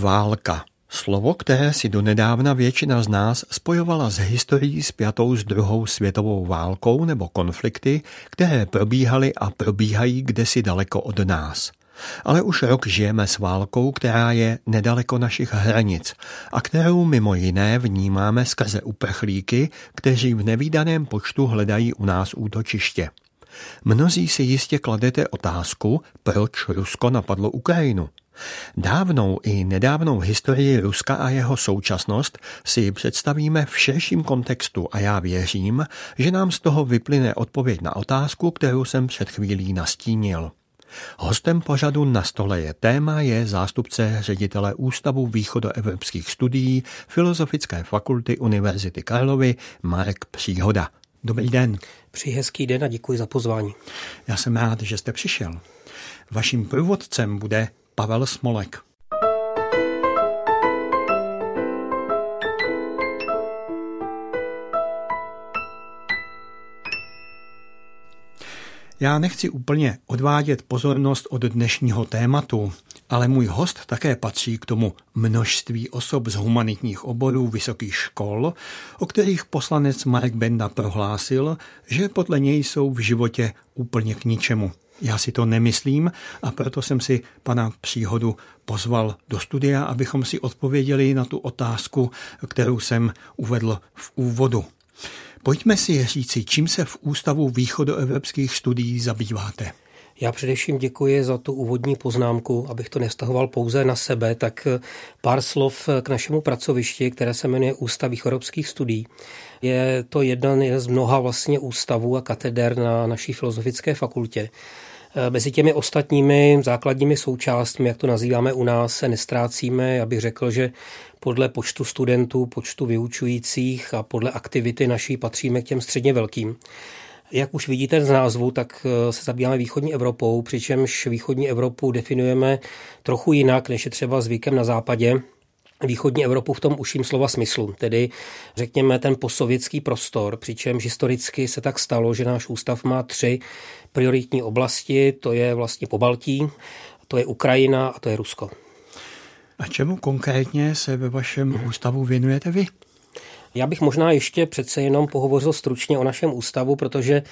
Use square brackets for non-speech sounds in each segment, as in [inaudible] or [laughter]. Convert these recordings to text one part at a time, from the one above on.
Válka. Slovo, které si donedávna většina z nás spojovala s historií spjatou s druhou světovou válkou nebo konflikty, které probíhaly a probíhají kdesi daleko od nás. Ale už rok žijeme s válkou, která je nedaleko našich hranic a kterou mimo jiné vnímáme skrze uprchlíky, kteří v nevýdaném počtu hledají u nás útočiště. Mnozí si jistě kladete otázku, proč Rusko napadlo Ukrajinu. Dávnou i nedávnou historii Ruska a jeho současnost si představíme v širším kontextu a já věřím, že nám z toho vyplyne odpověď na otázku, kterou jsem před chvílí nastínil. Hostem pořadu na stole je téma je zástupce ředitele Ústavu východoevropských studií Filozofické fakulty Univerzity Karlovy Marek Příhoda. Dobrý den. Při hezký den a děkuji za pozvání. Já jsem rád, že jste přišel. Vaším průvodcem bude Pavel Smolek. Já nechci úplně odvádět pozornost od dnešního tématu, ale můj host také patří k tomu množství osob z humanitních oborů vysokých škol, o kterých poslanec Marek Benda prohlásil, že podle něj jsou v životě úplně k ničemu. Já si to nemyslím a proto jsem si pana příhodu pozval do studia, abychom si odpověděli na tu otázku, kterou jsem uvedl v úvodu. Pojďme si říci, čím se v Ústavu východoevropských studií zabýváte. Já především děkuji za tu úvodní poznámku, abych to nestahoval pouze na sebe, tak pár slov k našemu pracovišti, které se jmenuje Ústav východoevropských studií. Je to jeden z mnoha vlastně ústavů a kateder na naší filozofické fakultě. Eh, mezi těmi ostatními základními součástmi, jak to nazýváme u nás, se nestrácíme. Já bych řekl, že podle počtu studentů, počtu vyučujících a podle aktivity naší patříme k těm středně velkým. Jak už vidíte z názvu, tak eh, se zabýváme východní Evropou, přičemž východní Evropu definujeme trochu jinak, než je třeba zvykem na západě východní Evropu v tom uším slova smyslu, tedy řekněme ten posovětský prostor, přičemž historicky se tak stalo, že náš ústav má tři prioritní oblasti, to je vlastně Pobaltí, to je Ukrajina a to je Rusko. A čemu konkrétně se ve vašem ústavu věnujete vy? Já bych možná ještě přece jenom pohovořil stručně o našem ústavu, protože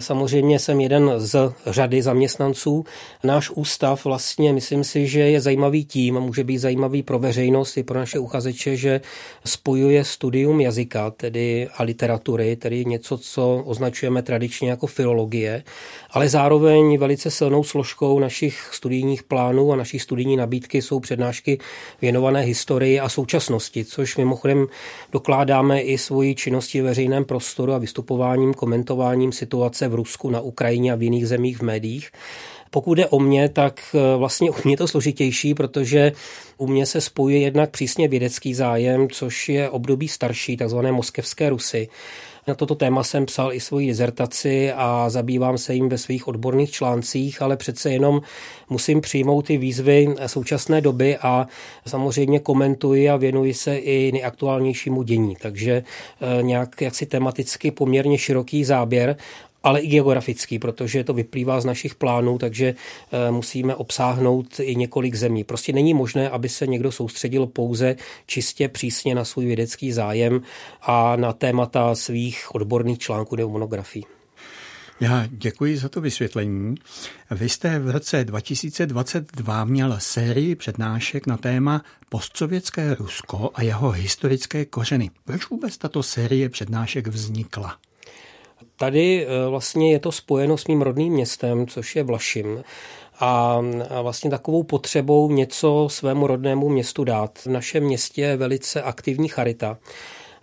samozřejmě jsem jeden z řady zaměstnanců. Náš ústav vlastně myslím si, že je zajímavý tím a může být zajímavý pro veřejnost i pro naše uchazeče, že spojuje studium jazyka tedy a literatury, tedy něco, co označujeme tradičně jako filologie, ale zároveň velice silnou složkou našich studijních plánů a naší studijní nabídky jsou přednášky věnované historii a současnosti, což mimochodem dokládáme i svoji činnosti veřejném prostoru a vystupováním, komentováním situace v Rusku, na Ukrajině a v jiných zemích v médiích. Pokud jde o mě, tak eh, vlastně [laughs] u mě je to složitější, protože u mě se spojuje jednak přísně vědecký zájem, což je období starší, takzvané moskevské Rusy. Na toto téma jsem psal i svoji dizertaci a zabývám se jim ve svých odborných článcích, ale přece jenom musím přijmout ty výzvy současné doby a samozřejmě komentuji a věnuji se i nejaktuálnějšímu dění. Takže eh, nějak jaksi tematicky poměrně široký záběr ale i geografický, protože to vyplývá z našich plánů, takže eh, musíme obsáhnout i několik zemí. Prostě není možné, aby se někdo soustředil pouze čistě přísně na svůj vědecký zájem a na témata svých odborných článků nebo monografií. Já děkuji za to vysvětlení. Vy jste v roce 2022 měl sérii přednášek na téma postsovětské Rusko a jeho historické kořeny. Proč vůbec tato série přednášek vznikla? Tady eh, vlastně je to spojeno s mým rodným městem, což je Vlašim. A vlastně takovou potřebou něco svému rodnému městu dát. V našem městě je velice aktivní charita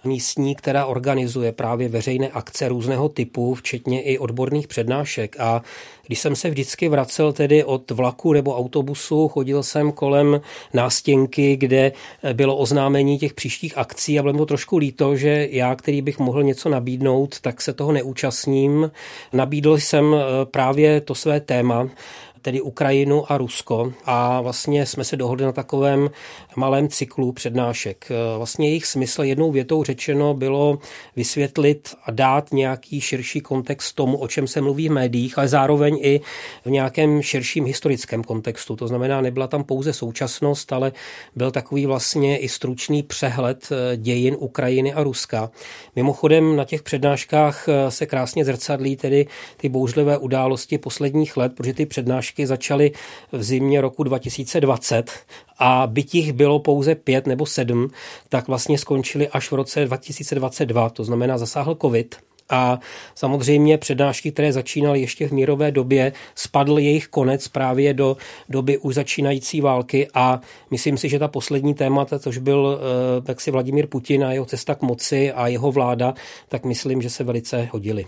místní, která organizuje právě veřejné akce různého typu, včetně i odborných přednášek. A když jsem se vždycky vracel tedy od vlaku nebo autobusu, chodil jsem kolem nástěnky, kde bylo oznámení těch příštích akcí a bylo mi to trošku líto, že já, který bych mohl něco nabídnout, tak se toho neúčastním. Nabídl jsem eh, právě to své téma, tedy Ukrajinu a Rusko a vlastně jsme se dohodli na takovém malém cyklu přednášek. Vlastně jejich smysl jednou větou řečeno bylo vysvětlit a dát nějaký širší kontext tomu, o čem se mluví v médiích, ale zároveň i v nějakém širším historickém kontextu. To znamená, nebyla tam pouze současnost, ale byl takový vlastně i stručný přehled eh, dějin Ukrajiny a Ruska. Mimochodem na těch přednáškách eh, se krásně zrcadlí tedy ty bouřlivé události posledních let, protože ty přednášky začaly v zimě roku 2020 a byť jich bylo pouze pět nebo sedm, tak vlastně skončili až v roce 2022, to znamená zasáhl covid a samozřejmě přednášky, které začínaly ještě v mírové době, spadl jejich konec právě do doby už začínající války a myslím si, že ta poslední témata, což byl eh, si Vladimír Putin a jeho cesta k moci a jeho vláda, tak myslím, že se velice hodili.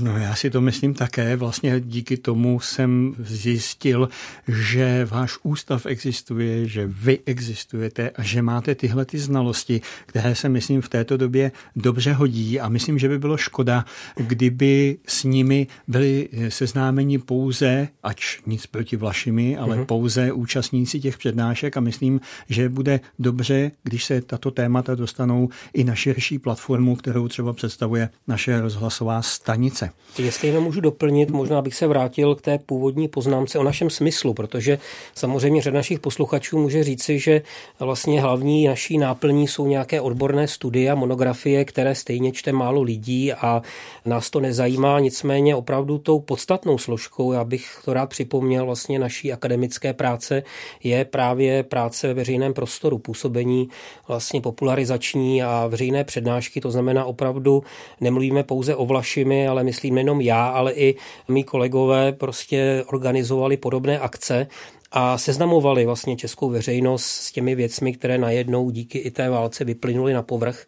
No já si to myslím také. Vlastně díky tomu jsem zjistil, že váš ústav existuje, že vy existujete a že máte tyhle ty znalosti, které se myslím v této době dobře hodí a myslím, že by bylo škoda, kdyby s nimi byli seznámeni pouze, ač nic proti Vlašimi, ale mm-hmm. pouze účastníci těch přednášek a myslím, že bude dobře, když se tato témata dostanou i na širší platformu, kterou třeba představuje naše rozhlasová stanice situace. Jestli jenom můžu doplnit, možná bych se vrátil k té původní poznámce o našem smyslu, protože samozřejmě řada našich posluchačů může říci, že vlastně hlavní naší náplní jsou nějaké odborné studie a monografie, které stejně čte málo lidí a nás to nezajímá. Nicméně opravdu tou podstatnou složkou, já bych to rád připomněl, vlastně naší akademické práce je právě práce ve veřejném prostoru, působení vlastně popularizační a veřejné přednášky. To znamená opravdu nemluvíme pouze o Vlašimi, ale myslím nejenom já, ale i mý kolegové prostě organizovali podobné akce a seznamovali vlastně českou veřejnost s těmi věcmi, které najednou díky i té válce vyplynuly na povrch.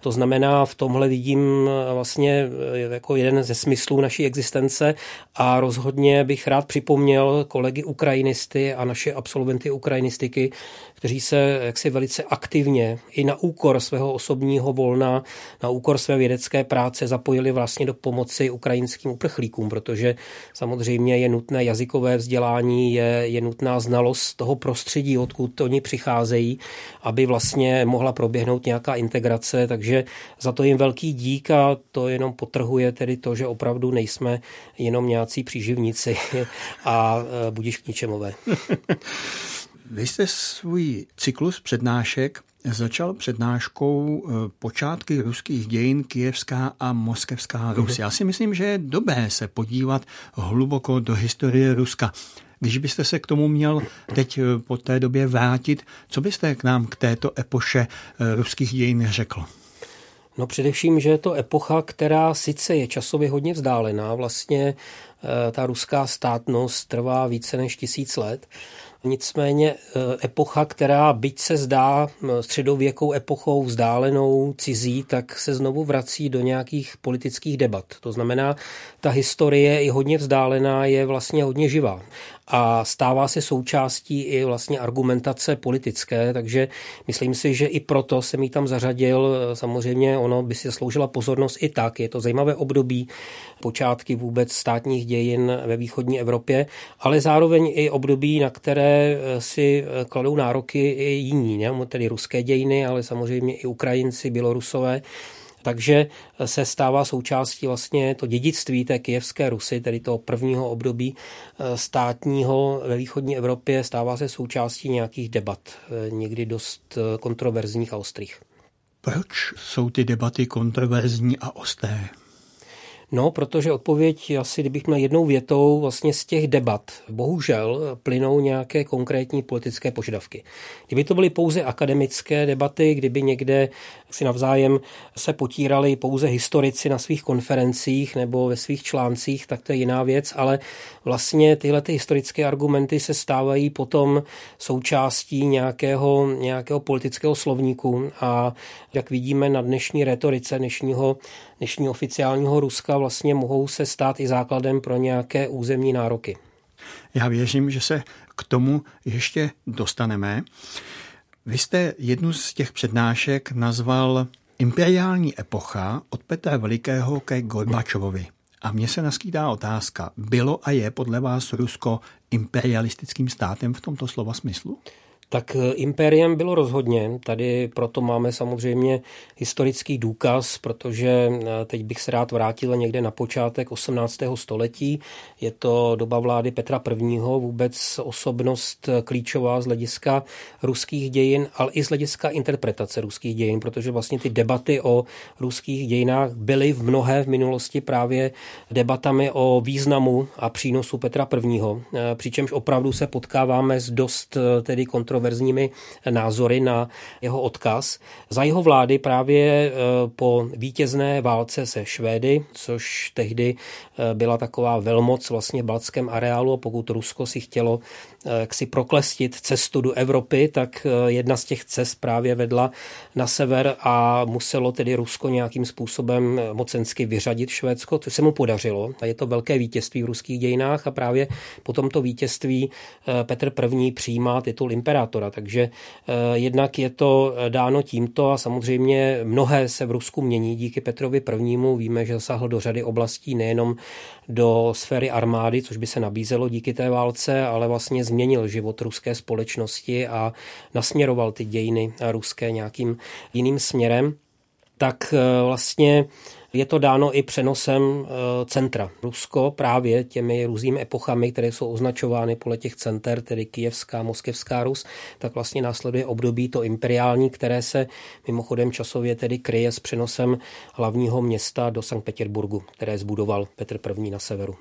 To znamená, v tomhle vidím vlastně jako jeden ze smyslů naší existence a rozhodně bych rád připomněl kolegy ukrajinisty a naše absolventy ukrajinistiky, kteří se jaksi velice aktivně i na úkor svého osobního volna, na úkor své vědecké práce zapojili vlastně do pomoci ukrajinským uprchlíkům, protože samozřejmě je nutné jazykové vzdělání, je, je nutná znalost toho prostředí, odkud oni přicházejí, aby vlastně mohla proběhnout nějaká integrace, takže za to jim velký dík a to jenom potrhuje tedy to, že opravdu nejsme jenom nějací příživníci [laughs] a e, budíš k ničemové. [laughs] Vy jste svůj cyklus přednášek začal přednáškou eh, počátky ruských dějin Kijevská a Moskevská Rus. Mhm. Já si myslím, že je dobré se podívat hluboko do historie Ruska. Když byste se k tomu měl teď eh, po té době vrátit, co byste k nám k této epoše eh, ruských dějin řekl? No především, že je to epocha, která sice je časově hodně vzdálená, vlastně ta ruská státnost trvá více než tisíc let, Nicméně eh, epocha, která byť se zdá eh, středověkou epochou vzdálenou, cizí, tak se znovu vrací do nějakých politických debat. To znamená, ta historie je hodně vzdálená, je vlastně hodně živá a stává se součástí i vlastně argumentace politické, takže myslím si, že i proto jsem ji tam zařadil. Samozřejmě ono by si sloužila pozornost i tak. Je to zajímavé období, počátky vůbec státních dějin ve východní Evropě, ale zároveň i období, na které si kladou nároky i jiní, ne? tedy ruské dějiny, ale samozřejmě i Ukrajinci, Bělorusové. Takže se stává součástí vlastně to dědictví té kijevské Rusy, tedy toho prvního období eh, státního ve východní Evropě, stává se součástí nějakých debat, eh, někdy dost eh, kontroverzních a ostrých. Proč jsou ty debaty kontroverzní a ostré? No, protože odpověď asi, kdybych měl jednou větou, vlastně z těch debat bohužel plynou nějaké konkrétní politické požadavky. Kdyby to byly pouze akademické debaty, kdyby někde si navzájem se potírali pouze historici na svých konferencích nebo ve svých článcích, tak to je jiná věc, ale vlastně tyhle ty historické argumenty se stávají potom součástí nějakého, nějakého politického slovníku a jak vidíme na dnešní retorice dnešního, dnešního oficiálního Ruska vlastně mohou se stát i základem pro nějaké územní nároky. Já věřím, že se k tomu ještě dostaneme. Vy jste jednu z těch přednášek nazval Imperiální epocha od Petra Velikého ke Gorbačovovi. A mně se naskýtá otázka, bylo a je podle vás Rusko imperialistickým státem v tomto slova smyslu? Tak eh, impériem bylo rozhodně. Tady proto máme samozřejmě historický důkaz, protože eh, teď bych se rád vrátil někde na počátek 18. století. Je to doba vlády Petra I. vůbec osobnost eh, klíčová z hlediska ruských dějin, ale i z hlediska interpretace ruských dějin, protože vlastně ty debaty o ruských dějinách byly v mnohé v minulosti právě debatami o významu a přínosu Petra I. Přičemž opravdu se potkáváme s dost tedy kontroverzní kontroverzními názory na jeho odkaz. Za jeho vlády právě e, po vítězné válce se Švédy, což tehdy e, byla taková velmoc vlastně v baltském areálu a pokud Rusko si chtělo e, jak si proklestit cestu do Evropy, tak jedna z těch cest právě vedla na sever a muselo tedy Rusko nějakým způsobem mocensky vyřadit Švédsko, což se mu podařilo. A je to velké vítězství v ruských dějinách a právě po tomto vítězství Petr I. přijímá titul imperátora diktátora. Takže eh, jednak je to eh, dáno tímto a samozřejmě mnohé se v Rusku mění díky Petrovi I. Víme, že zasahl do řady oblastí nejenom do sféry armády, což by se nabízelo díky té válce, ale vlastně změnil život ruské společnosti a nasměroval ty dějiny ruské nějakým jiným směrem. Tak eh, vlastně je to dáno i přenosem eh, centra. Rusko právě těmi různými epochami, které jsou označovány podle těch center, tedy Kijevská, Moskevská Rus, tak vlastně následuje období to imperiální, které se mimochodem časově tedy kryje s přenosem hlavního města do Sankt Petěrburgu, které zbudoval Petr I. na severu.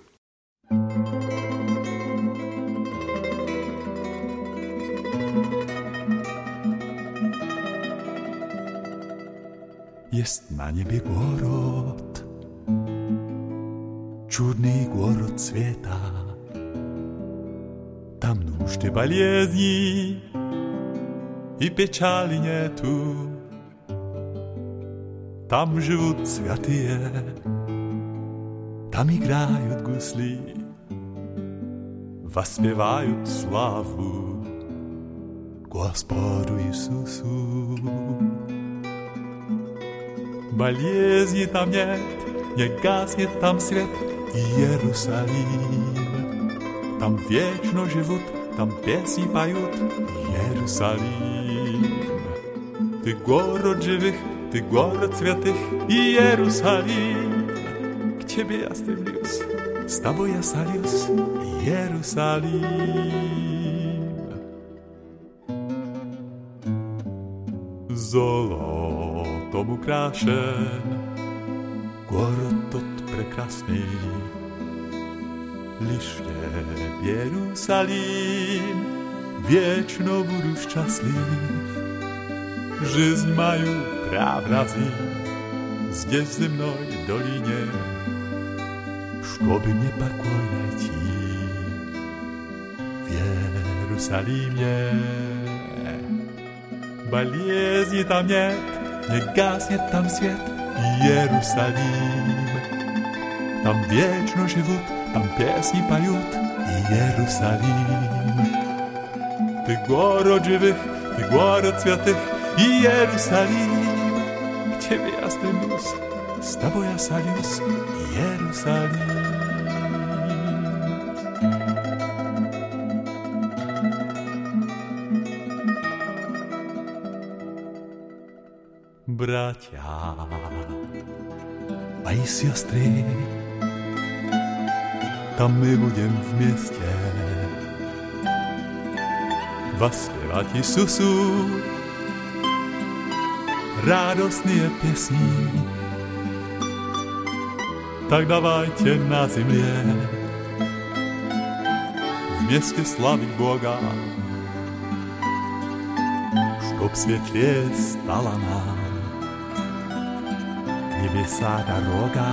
Jest na niebie город, чудный город света. Там нужды болезни и печали нету. Там живут святые, там играют гусли, воспевают славу Господу Иисусу. Болезни там нет, не гаснет там свет Иерусалим. Там вечно живут, там песни поют Иерусалим. Ты город живых, ты город святых Иерусалим. К тебе я стремлюсь, с тобой я солюсь Иерусалим. ukrášen, город прекрасный. Лишь в Иерусалим вечно буду счастлив. Жизнь мою правразим здесь в земной долине, чтобы мне покой найти в Иерусалиме. Болезни там нет, nie gasnie tam świat i Jerusalim. Tam wieczno żywot, tam pieśni pajut i Jerusalim. Ty goro żywych, ty goro cwiatych i Jerusalim. Ciebie jasny luz, z Tobą ja salius i Jerusalim. bratia a i siostry. Tam my budem v městě vaspěvat Isusu radostné pěsní. Tak dávajte na zimě v městě slavit Boga, чтоб светлее стала нам небеса дорога.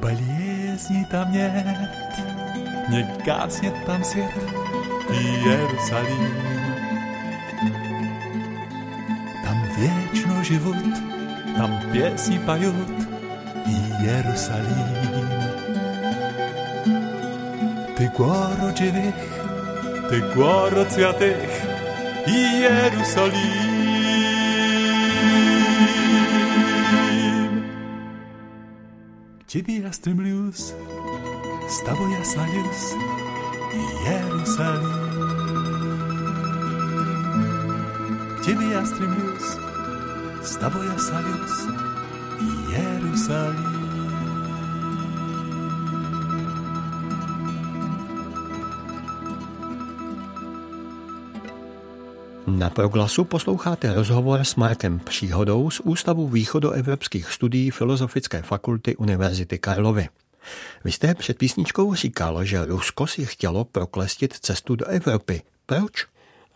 Болезни там нет, не гаснет там свет Иерусалим. Там вечно живут, там песни поют Иерусалим. Ты город живых, ты город святых, Jerusalem. Tibi Astrimlius, Stavoyas Lajus e Jerusalim. Tibi Astrimlius, Stavoyas Lajus. Na proglasu posloucháte rozhovor s Markem Příhodou z Ústavu východoevropských studií Filozofické fakulty Univerzity Karlovy. Vy jste před písničkou říkal, že Rusko si chtělo proklestit cestu do Evropy. Proč?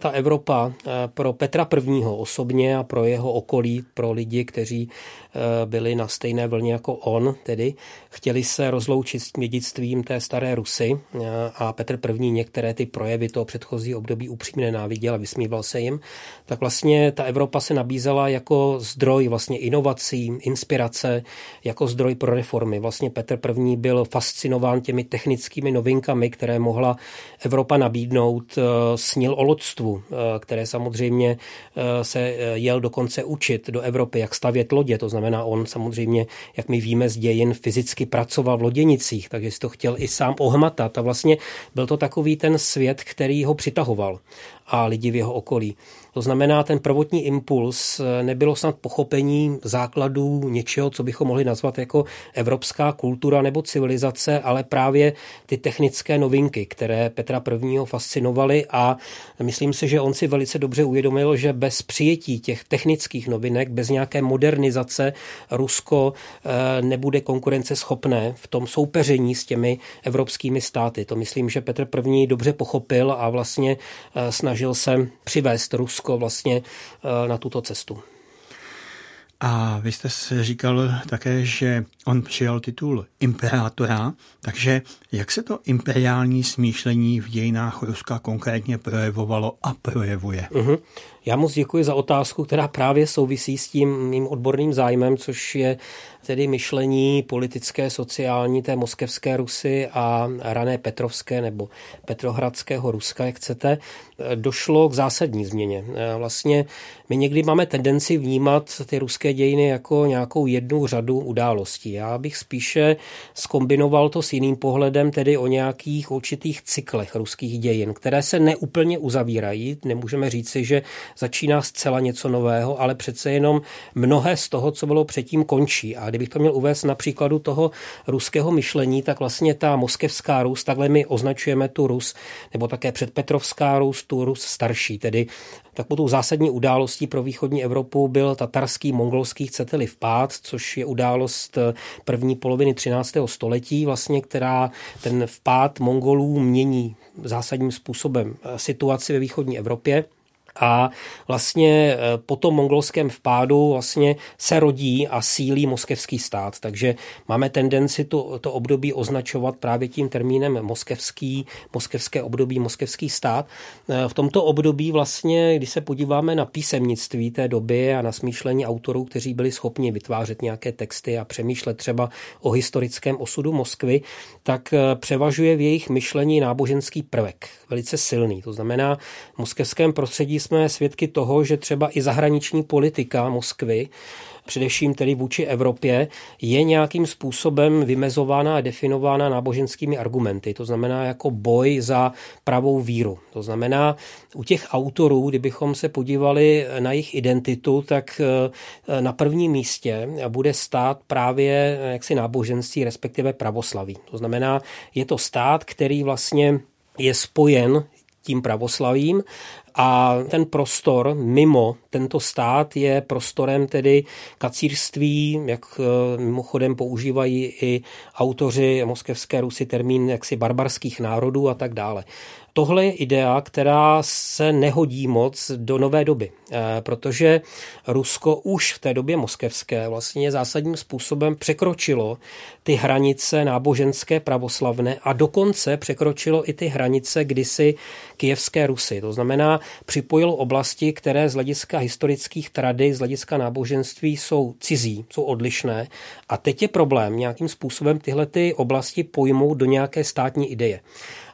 Ta Evropa eh, pro Petra I. osobně a pro jeho okolí, pro lidi, kteří eh, byli na stejné vlně jako on, tedy chtěli se rozloučit s dědictvím té staré Rusy eh, a Petr I. některé ty projevy toho předchozí období upřímně nenáviděl a vysmíval se jim, tak vlastně ta Evropa se nabízela jako zdroj vlastně inovací, inspirace, jako zdroj pro reformy. Vlastně Petr I. byl fascinován těmi technickými novinkami, které mohla Evropa nabídnout, snil o lodstvu, Eh, které samozřejmě eh, se eh, jel dokonce učit do Evropy, jak stavět lodě. To znamená, on samozřejmě, jak my víme z dějin, fyzicky pracoval v loděnicích, takže si to chtěl i sám ohmatat. A vlastně byl to takový ten svět, který ho přitahoval a lidi v jeho okolí. To znamená, ten prvotní impuls eh, nebylo snad pochopení základů něčeho, co bychom mohli nazvat jako evropská kultura nebo civilizace, ale právě ty technické novinky, které Petra I. fascinovaly a myslím si, že on si velice dobře uvědomil, že bez přijetí těch technických novinek, bez nějaké modernizace Rusko eh, nebude konkurenceschopné v tom soupeření s těmi evropskými státy. To myslím, že Petr I. dobře pochopil a vlastně eh, snažil se přivést Rusko Rusko vlastně eh, na tuto cestu. A vy jste se říkal také, že on přijal titul imperátora, takže jak se to imperiální smýšlení v dějinách Ruska konkrétně projevovalo a projevuje? Uh-huh. Já moc děkuji za otázku, která právě souvisí s tím mým odborným zájmem, což je tedy myšlení politické, sociální té moskevské Rusy a rané Petrovské nebo Petrohradského Ruska, jak chcete, došlo k zásadní změně. Vlastně my někdy máme tendenci vnímat ty ruské dějiny jako nějakou jednu řadu událostí. Já bych spíše skombinoval to s jiným pohledem, tedy o nějakých určitých cyklech ruských dějin, které se neúplně uzavírají. Nemůžeme říci, že začíná zcela něco nového, ale přece jenom mnohé z toho, co bylo předtím, končí. A kdybych to měl uvést na příkladu toho ruského myšlení, tak vlastně ta moskevská Rus, takhle my označujeme tu Rus, nebo také předpetrovská Rus, tu Rus starší, tedy tou zásadní událostí pro východní Evropu byl tatarský, mongolský, chcete-li vpád, což je událost první poloviny 13. století, vlastně, která ten vpád Mongolů mění zásadním způsobem situaci ve východní Evropě. A vlastně eh, po tom mongolském vpádu vlastně se rodí a sílí moskevský stát. Takže máme tendenci to, to období označovat právě tím termínem moskevský, moskevské období, moskevský stát. Eh, v tomto období vlastně, když se podíváme na písemnictví té doby a na smýšlení autorů, kteří byli schopni vytvářet nějaké texty a přemýšlet třeba o historickém osudu Moskvy, tak eh, převažuje v jejich myšlení náboženský prvek, velice silný. To znamená, v moskevském prostředí jsme svědky toho, že třeba i zahraniční politika Moskvy především tedy vůči Evropě, je nějakým způsobem vymezována a definována náboženskými argumenty. To znamená jako boj za pravou víru. To znamená, u těch autorů, kdybychom se podívali na jejich identitu, tak eh, na prvním místě bude stát právě jaksi náboženství, respektive pravoslaví. To znamená, je to stát, který vlastně je spojen tím pravoslavím a ten prostor mimo tento stát je prostorem tedy kacírství, jak eh, mimochodem používají i autoři moskevské Rusy termín jaksi barbarských národů a tak dále. Tohle je idea, která se nehodí moc do nové doby, eh, protože Rusko už v té době moskevské vlastně zásadním způsobem překročilo ty hranice náboženské pravoslavné a dokonce překročilo i ty hranice kdysi kijevské Rusy. To znamená, připojilo oblasti, které z hlediska historických tradic, z hlediska náboženství jsou cizí, jsou odlišné. A teď je problém nějakým způsobem tyhle ty oblasti pojmout do nějaké státní ideje.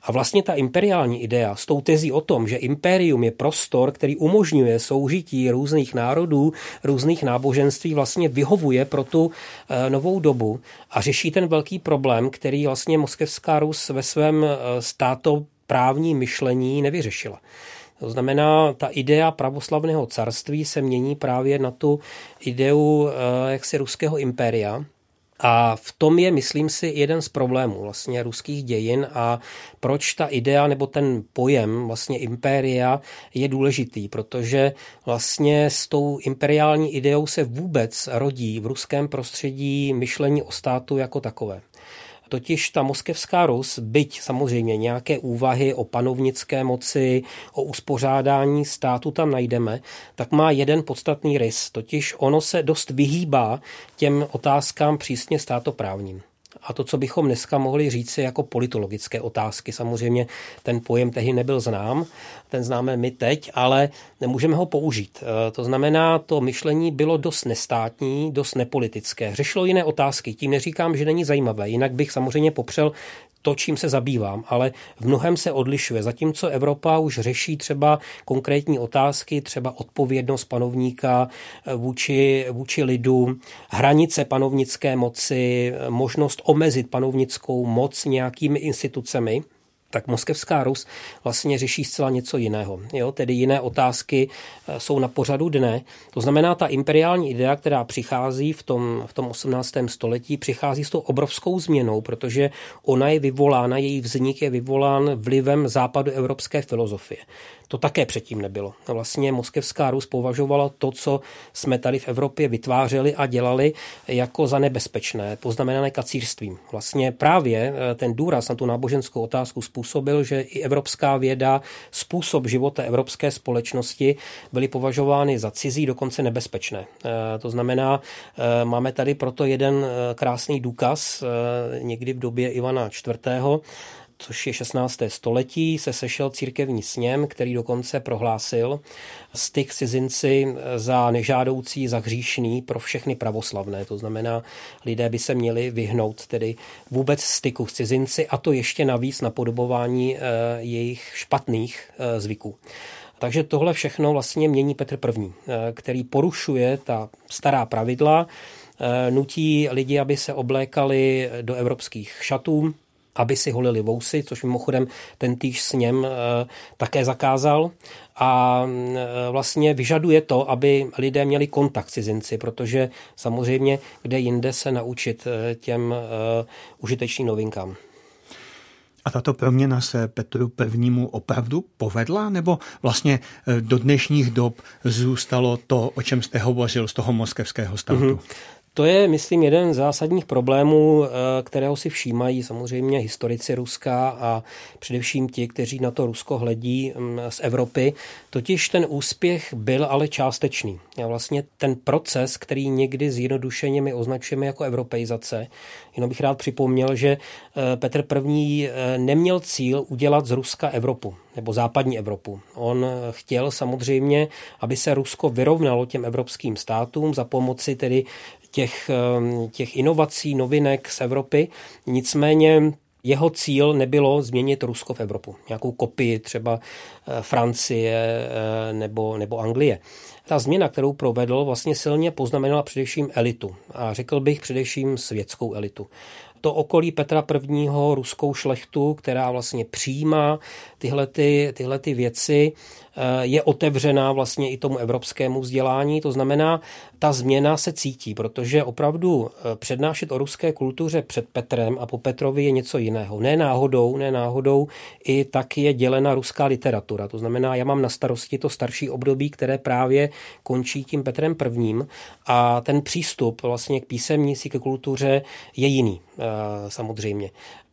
A vlastně ta imperiální idea s tou tezí o tom, že impérium je prostor, který umožňuje soužití různých národů, různých náboženství, vlastně vyhovuje pro tu eh, novou dobu a řeší ten velký problém, který vlastně Moskevská Rus ve svém eh, státoprávní myšlení nevyřešila. To znamená, ta idea pravoslavného carství se mění právě na tu ideu eh, jaksi ruského impéria, a v tom je, myslím si, jeden z problémů vlastně ruských dějin a proč ta idea nebo ten pojem vlastně impéria je důležitý, protože vlastně s tou imperiální ideou se vůbec rodí v ruském prostředí myšlení o státu jako takové. Totiž ta moskevská Rus, byť samozřejmě nějaké úvahy o panovnické moci, o uspořádání státu tam najdeme, tak má jeden podstatný rys, totiž ono se dost vyhýbá těm otázkám přísně státoprávním a to, co bychom dneska mohli říci jako politologické otázky. Samozřejmě ten pojem tehdy nebyl znám, ten známe my teď, ale nemůžeme ho použít. E, to znamená, to myšlení bylo dost nestátní, dost nepolitické. Řešilo jiné otázky. Tím neříkám, že není zajímavé. Jinak bych samozřejmě popřel to, čím se zabývám, ale v mnohem se odlišuje. Zatímco Evropa už řeší třeba konkrétní otázky, třeba odpovědnost panovníka eh, vůči, vůči lidu, hranice panovnické moci, možnost omezit panovnickou moc nějakými institucemi, tak moskevská Rus vlastně řeší zcela něco jiného. Jo? Tedy jiné otázky eh, jsou na pořadu dne. To znamená, ta imperiální idea, která přichází v tom, v tom 18. století, přichází s tou obrovskou změnou, protože ona je vyvolána, její vznik je vyvolán vlivem západu evropské filozofie. To také předtím nebylo. Vlastně Moskevská Rus považovala to, co jsme tady v Evropě vytvářeli a dělali, jako za nebezpečné, poznamenané kacírstvím. Vlastně právě eh, ten důraz na tu náboženskou otázku způsobil, že i evropská věda, způsob života evropské společnosti byly považovány za cizí, dokonce nebezpečné. Eh, to znamená, eh, máme tady proto jeden krásný důkaz někdy v době Ivana IV což je 16. století, se sešel církevní sněm, který dokonce prohlásil styk cizinci za nežádoucí, za hříšný pro všechny pravoslavné. To znamená, lidé by se měli vyhnout tedy vůbec styku s cizinci a to ještě navíc na podobování eh, jejich špatných eh, zvyků. Takže tohle všechno vlastně mění Petr I., eh, který porušuje ta stará pravidla, nutí lidi, aby se oblékali do evropských šatů, aby si holili vousy, což mimochodem ten týž sněm eh, také zakázal a eh, vlastně vyžaduje to, aby lidé měli kontakt cizinci, protože samozřejmě kde jinde se naučit eh, těm užitečným novinkám. A tato proměna se Petru I. opravdu povedla, nebo vlastně do dnešních dob zůstalo to, o čem jste hovořil z toho moskevského státu? Mm-hmm. To je, myslím, jeden z zásadních problémů, eh, kterého si všímají samozřejmě historici Ruska a především ti, kteří na to Rusko hledí mm, z Evropy. Totiž ten úspěch byl ale částečný. A vlastně ten proces, který někdy zjednodušeně my označujeme jako evropeizace, jenom bych rád připomněl, že eh, Petr I. Eh, neměl cíl udělat z Ruska Evropu nebo západní Evropu. On chtěl samozřejmě, aby se Rusko vyrovnalo těm evropským státům za pomoci tedy těch, těch inovací, novinek z Evropy. Nicméně jeho cíl nebylo změnit Rusko v Evropu, nějakou kopii třeba eh, Francie eh, nebo, nebo Anglie. Ta změna, kterou provedl, vlastně silně poznamenala především elitu. A řekl bych především světskou elitu to okolí Petra I. ruskou šlechtu, která vlastně přijímá tyhle, ty, tyhle ty věci, je otevřená vlastně i tomu evropskému vzdělání. To znamená, ta změna se cítí, protože opravdu eh, přednášet o ruské kultuře před Petrem a po Petrovi je něco jiného. Ne náhodou, ne náhodou, i tak je dělena ruská literatura. To znamená, já mám na starosti to starší období, které právě končí tím Petrem I. A ten přístup vlastně k písemníci, ke kultuře je jiný eh, samozřejmě.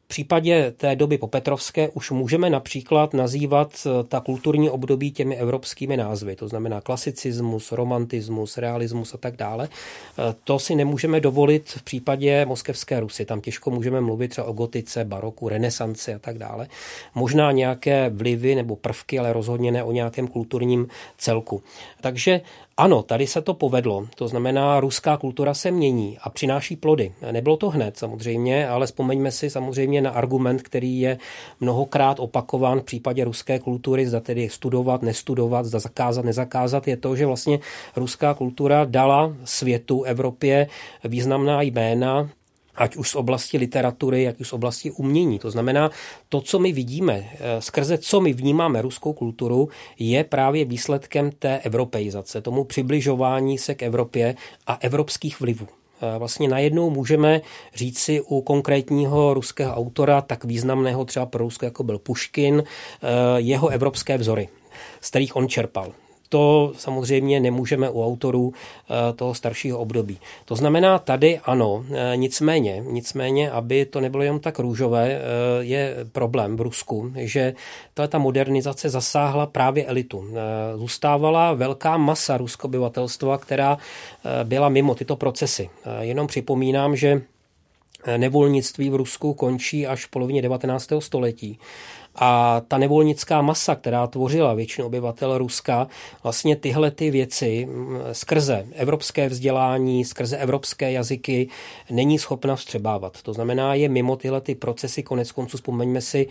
V případě té doby popetrovské už můžeme například nazývat eh, ta kulturní období těmi evropskými názvy, to znamená klasicismus, romantismus, realismus a tak dále. Eh, to si nemůžeme dovolit v případě moskevské Rusy. Tam těžko můžeme mluvit třeba o gotice, baroku, renesanci a tak dále. Možná nějaké vlivy nebo prvky, ale rozhodně ne o nějakém kulturním celku. Takže Ano, tady se to povedlo. To znamená, ruská kultura se mění a přináší plody. Nebylo to hned samozřejmě, ale vzpomeňme si samozřejmě na argument, který je mnohokrát opakován v případě ruské kultury, zda tedy studovat, nestudovat, zda zakázat, nezakázat, je to, že vlastně ruská kultura dala světu, Evropě významná jména, ať už z oblasti literatury, ať už z oblasti umění. To znamená, to, co my vidíme, eh, skrze co my vnímáme ruskou kulturu, je právě výsledkem té evropeizace, tomu přibližování se k Evropě a evropských vlivů. Eh, vlastně najednou můžeme říci u konkrétního ruského autora, tak významného třeba pro Rusko, jako byl Puškin, eh, jeho evropské vzory, z kterých on čerpal. To samozřejmě nemůžeme u autorů eh, toho staršího období. To znamená tady ano, eh, nicméně, nicméně, aby to nebylo jenom tak růžové, eh, je problém v Rusku, že ta modernizace zasáhla právě elitu. Zůstávala velká masa ruskobyvatelstva, která byla mimo tyto procesy. Jenom připomínám, že nevolnictví v Rusku končí až v polovině 19. století. A ta nevolnická masa, která tvořila většinu obyvatel Ruska, vlastně tyhle ty věci skrze evropské vzdělání, skrze evropské jazyky není schopna vstřebávat. To znamená, je mimo tyhle ty procesy, konec konců vzpomeňme si,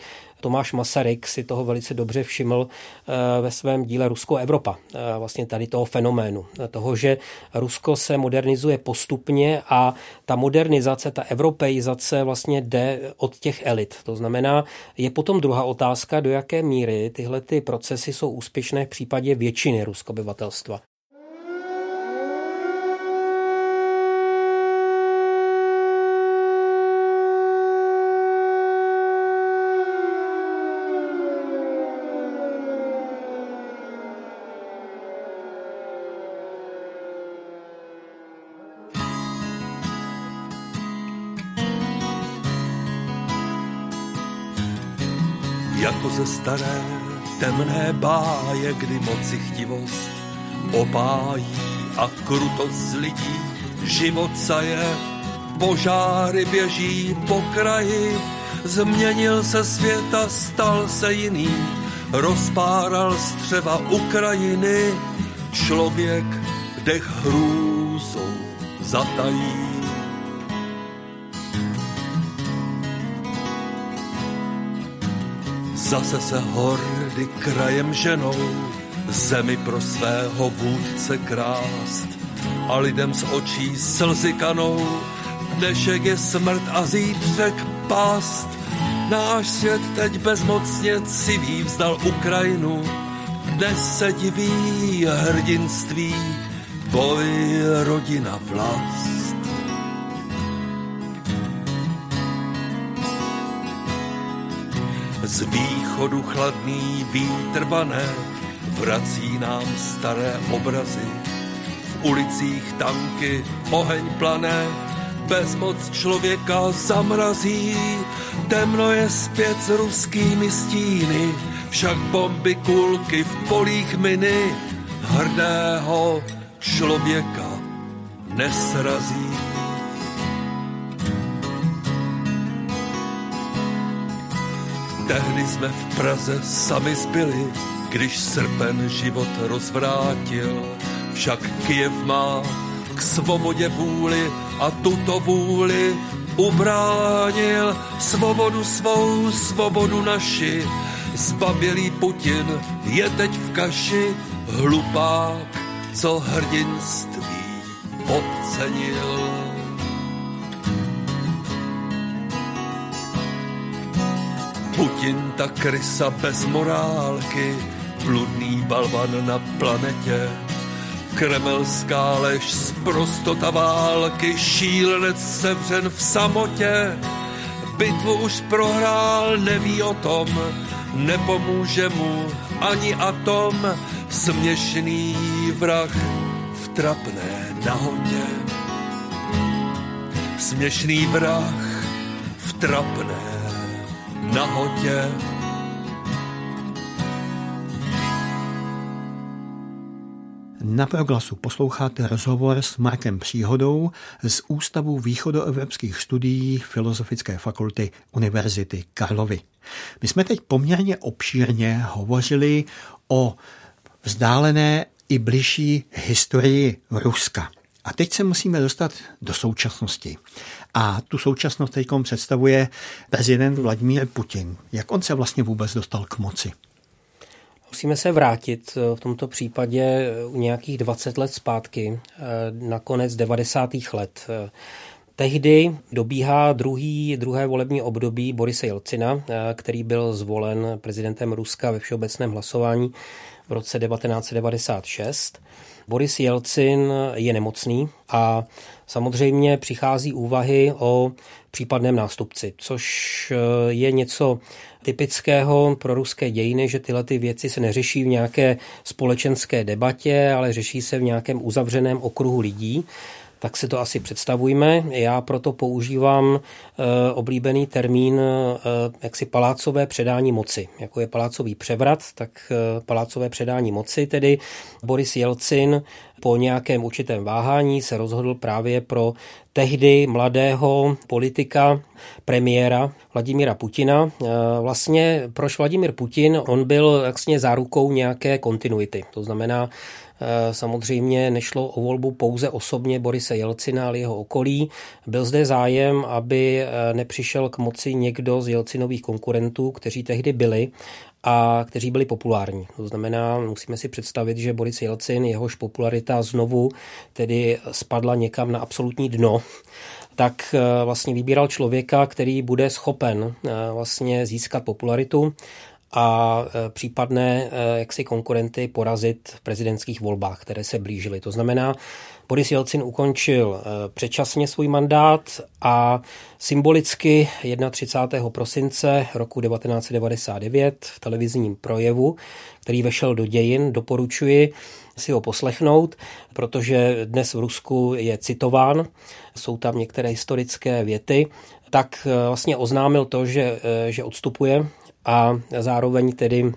Tomáš Masaryk si toho velice dobře všiml eh, ve svém díle Rusko Evropa, eh, vlastně tady toho fenoménu, toho, že Rusko se modernizuje postupně a ta modernizace, ta evropeizace vlastně jde od těch elit. To znamená, je potom druhá otázka, do jaké míry tyhle ty procesy jsou úspěšné v případě většiny ruskobyvatelstva. Staré temné báje, kdy moci chtivost opájí a krutost lidí život je, požáry běží po kraji, změnil se svět a stal se jiný, rozpáral střeva Ukrajiny, člověk dech hrůzou zatají. Zase se hordy krajem ženou, zemi pro svého vůdce krást a lidem z očí slzy kanou. Dnešek je smrt a zítřek past. Náš svět teď bezmocně civí vzdal Ukrajinu. Dnes se diví hrdinství, boj rodina vlast. Z východu chladný vítr vrací nám staré obrazy. V ulicích tanky, oheň plané, bezmoc člověka zamrazí. Temno je zpět s ruskými stíny, však bomby kulky v polích miny hrdého člověka nesrazí. Tehdy jsme v Praze sami zbyli, když srpen život rozvrátil. Však Kiev má k svobodě vůli a tuto vůli ubránil svobodu svou, svobodu naši. Zbabělý Putin je teď v kaši, hlupák, co hrdinství podcenil. Putin ta krysa bez morálky, bludný balvan na planetě. Kremelská lež z prostota války, šílenec sevřen v samotě. Bitvu už prohrál, neví o tom, nepomůže mu ani atom, směšný vrah v trapné nahotě. Směšný vrah v trapné nahotě. Na proglasu posloucháte rozhovor s Markem Příhodou z Ústavu východoevropských studií Filozofické fakulty Univerzity Karlovy. My jsme teď poměrně obšírně hovořili o vzdálené i bližší historii Ruska. A teď se musíme dostat do současnosti. A tu současnost teď představuje prezident Vladimír Putin. Jak on se vlastně vůbec dostal k moci? Musíme se vrátit v tomto případě u nějakých 20 let zpátky, na konec 90. let. Tehdy dobíhá druhý, druhé volební období Borise Jelcina, který byl zvolen prezidentem Ruska ve všeobecném hlasování v roce 1996. Boris Jelcin je nemocný a samozřejmě přichází úvahy o případném nástupci, což eh, je něco typického pro ruské dějiny, že tyhle ty věci se neřeší v nějaké společenské debatě, ale řeší se v nějakém uzavřeném okruhu lidí tak si to asi představujme. Já proto používám e, oblíbený termín e, jaksi palácové předání moci. Jako je palácový převrat, tak e, palácové předání moci, tedy Boris Jelcin po nějakém určitém váhání se rozhodl právě pro tehdy mladého politika, premiéra Vladimíra Putina. Vlastně proč Vladimír Putin? On byl jaksi zárukou nějaké kontinuity. To znamená, Eh, samozřejmě nešlo o volbu pouze osobně Borise Jelcina, ale jeho okolí. Byl zde zájem, aby eh, nepřišel k moci někdo z Jelcinových konkurentů, kteří tehdy byli a kteří byli populární. To znamená, musíme si představit, že Boris Jelcin, jehož popularita znovu tedy spadla někam na absolutní dno, tak eh, vlastně vybíral člověka, který bude schopen vlastně získat popularitu a e, případné e, jaksi konkurenty porazit v prezidentských volbách, které se blížily. To znamená, Boris Jelcin ukončil e, předčasně svůj mandát a symbolicky 31. prosince roku 1999 v televizním projevu, který vešel do dějin, doporučuji si ho poslechnout, protože dnes v Rusku je citován, jsou tam některé historické věty, tak vlastně oznámil to, že, že odstupuje a zároveň tedy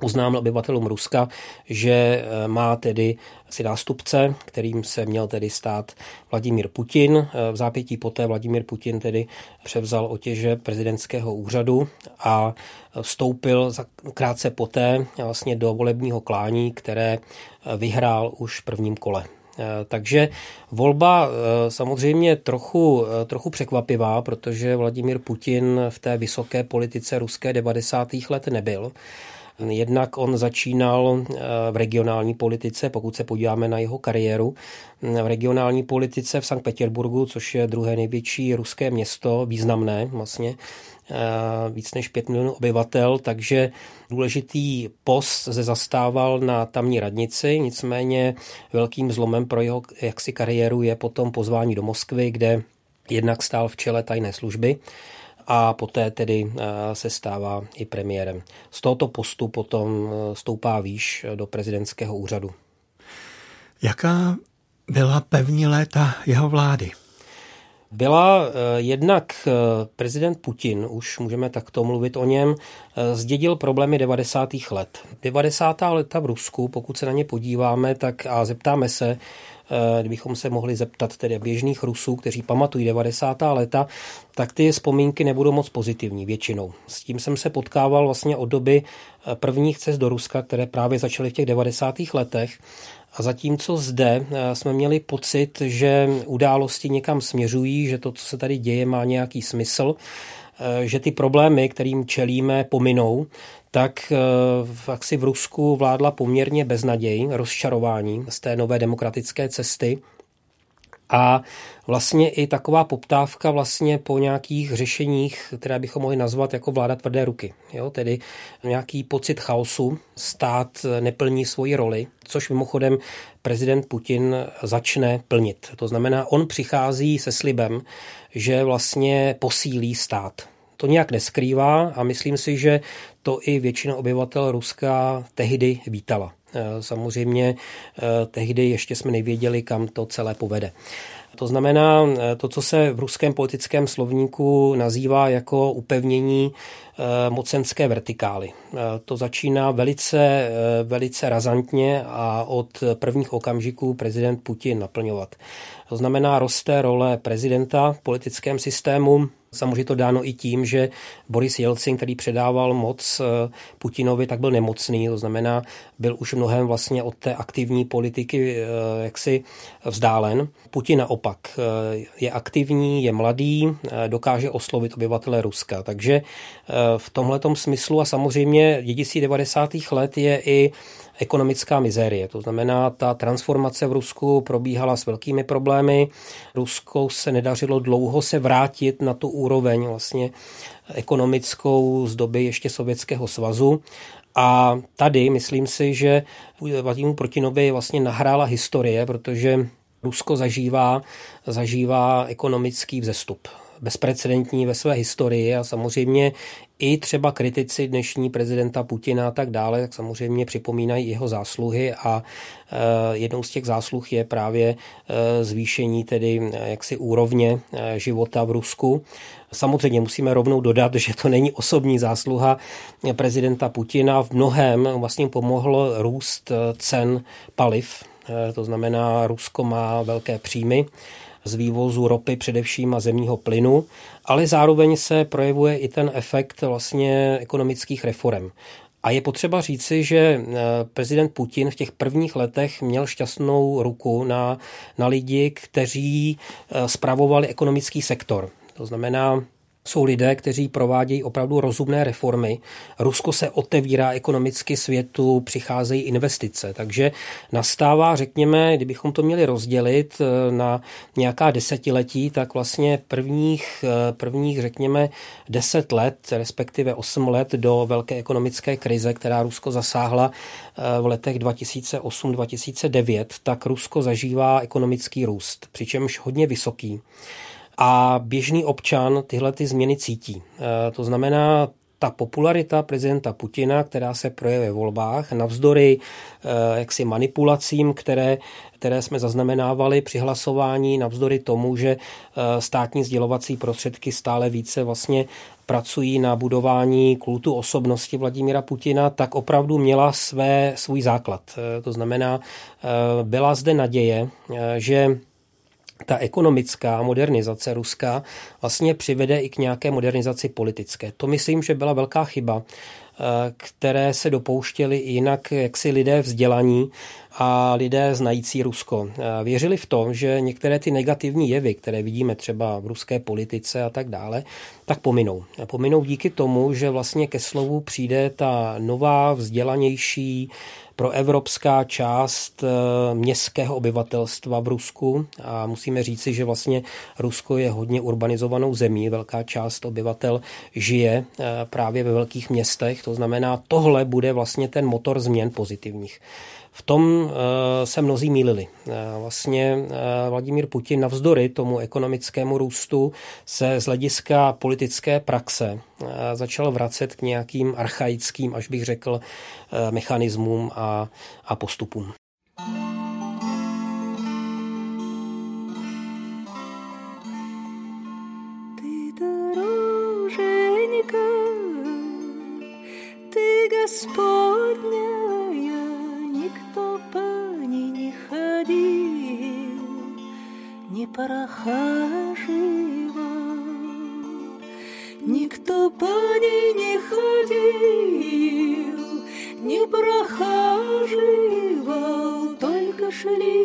oznámil obyvatelům Ruska, že eh, má tedy si nástupce, kterým se měl tedy stát Vladimír Putin. Eh, v zápětí poté Vladimír Putin tedy převzal otěže prezidentského úřadu a vstoupil krátce poté vlastně do volebního klání, které eh, vyhrál už v prvním kole. Eh, takže volba eh, samozřejmě trochu, eh, trochu překvapivá, protože Vladimír Putin v té vysoké politice ruské 90. let nebyl. Jednak on začínal v regionální politice, pokud se podíváme na jeho kariéru, v regionální politice v Sankt Petersburgu, což je druhé největší ruské město, významné vlastně, víc než 5 milionů obyvatel, takže důležitý post se zastával na tamní radnici, nicméně velkým zlomem pro jeho jaksi kariéru je potom pozvání do Moskvy, kde jednak stál v čele tajné služby a poté tedy eh, se stává i premiérem. Z tohoto postu potom eh, stoupá výš do prezidentského úřadu. Jaká byla pevní léta jeho vlády? Byla eh, jednak eh, prezident Putin, už můžeme takto mluvit o něm, eh, zdědil problémy 90. let. 90. leta v Rusku, pokud se na ně podíváme, tak a zeptáme se, kdybychom se mohli zeptat tedy běžných Rusů, kteří pamatují 90. leta, tak ty vzpomínky nebudou moc pozitivní většinou. S tím jsem se potkával vlastně od doby prvních cest do Ruska, které právě začaly v těch 90. letech a zatímco zde eh, jsme měli pocit, že události někam směřují, že to, co se tady děje, má nějaký smysl, eh, že ty problémy, kterým čelíme, pominou, tak eh, si v Rusku vládla poměrně beznaděj, rozčarování z té nové demokratické cesty. A vlastně i taková poptávka vlastně po nějakých řešeních, které bychom mohli nazvat jako vláda tvrdé ruky. Jo? Tedy nějaký pocit chaosu, stát neplní svoji roli, což mimochodem prezident Putin začne plnit. To znamená, on přichází se slibem, že vlastně posílí stát. To nějak neskrývá a myslím si, že to i většina obyvatel Ruska tehdy vítala. Eh, samozřejmě eh, tehdy ještě jsme nevěděli, kam to celé povede. To znamená eh, to, co se v ruském politickém slovníku nazývá jako upevnění mocenské vertikály. To začíná velice, velice razantně a od prvních okamžiků prezident Putin naplňovat. To znamená, roste role prezidenta v politickém systému, Samozřejmě to dáno i tím, že Boris Jelcin, který předával moc eh, Putinovi, tak byl nemocný, to znamená, byl už mnohem vlastně od té aktivní politiky eh, jaksi vzdálen. Putin naopak eh, je aktivní, je mladý, dokáže oslovit obyvatele Ruska. Takže v tomhletom smyslu a samozřejmě dědictví 90. let je i ekonomická mizérie. To znamená, ta transformace v Rusku probíhala s velkými problémy. Rusko se nedařilo dlouho se vrátit na tu úroveň vlastně ekonomickou z doby ještě Sovětského svazu. A tady myslím si, že Vladimíru Protinovi vlastně nahrála historie, protože Rusko zažívá, zažívá ekonomický vzestup bezprecedentní ve své historii a samozřejmě i třeba kritici dnešní prezidenta Putina a tak dále, tak samozřejmě připomínají jeho zásluhy a e, jednou z těch zásluh je právě e, zvýšení tedy e, jaksi úrovně života v Rusku. Samozřejmě musíme rovnou dodat, že to není osobní zásluha prezidenta Putina. V mnohem vlastně pomohl růst cen paliv, to znamená, Rusko má velké příjmy z vývozu ropy především a zemního plynu, ale zároveň se projevuje i ten efekt vlastně ekonomických reform. A je potřeba říci, že eh, prezident Putin v těch prvních letech měl šťastnou ruku na, na lidi, kteří spravovali eh, ekonomický sektor. To znamená, jsou lidé, kteří provádějí opravdu rozumné reformy. Rusko se otevírá ekonomicky světu, přicházejí investice, takže nastává, řekněme, kdybychom to měli rozdělit eh, na nějaká desetiletí, tak vlastně prvních, eh, prvních řekněme, deset let, respektive osm let do velké ekonomické krize, která Rusko zasáhla eh, v letech 2008-2009, tak Rusko zažívá ekonomický růst, přičemž hodně vysoký. A běžný občan tyhle ty změny cítí. E, to znamená, ta popularita prezidenta Putina, která se projevuje v volbách, navzdory e, jaksi manipulacím, které, které jsme zaznamenávali při hlasování, navzdory tomu, že e, státní sdělovací prostředky stále více vlastně pracují na budování kultu osobnosti Vladimíra Putina, tak opravdu měla své, svůj základ. To znamená, byla zde naděje, že ta ekonomická modernizace Ruska vlastně přivede i k nějaké modernizaci politické. To myslím, že byla velká chyba, eh, které se dopouštěli jinak jaksi lidé vzdělaní a lidé znající Rusko. Eh, věřili v to, že některé ty negativní jevy, které vidíme třeba v ruské politice a tak dále, tak pominou. Pominou díky tomu, že vlastně ke slovu přijde ta nová, vzdělanější, pro evropská část eh, městského obyvatelstva v Rusku. A musíme říci, že vlastně Rusko je hodně urbanizovanou zemí, velká část obyvatel žije eh, právě ve velkých městech, to znamená, tohle bude vlastně ten motor změn pozitivních. V tom eh, se mnozí mýlili. Eh, vlastně eh, Vladimír Putin navzdory tomu ekonomickému růstu se z hlediska politické praxe začal vracet k nějakým archaickým, až bych řekl, mechanismům a, a postupům. Ты, Господня, Прохаживал, Никто по ней не ходил, не прохаживал, Только шли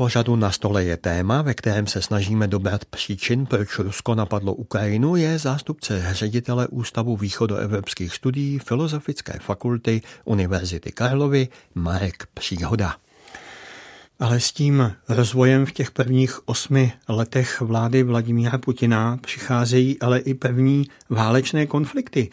pořadu na stole je téma, ve kterém se snažíme dobrat příčin, proč Rusko napadlo Ukrajinu, je zástupce ředitele Ústavu východoevropských studií Filozofické fakulty Univerzity Karlovy Marek Příhoda. Ale s tím rozvojem v těch prvních osmi letech vlády Vladimíra Putina přicházejí ale i první válečné konflikty.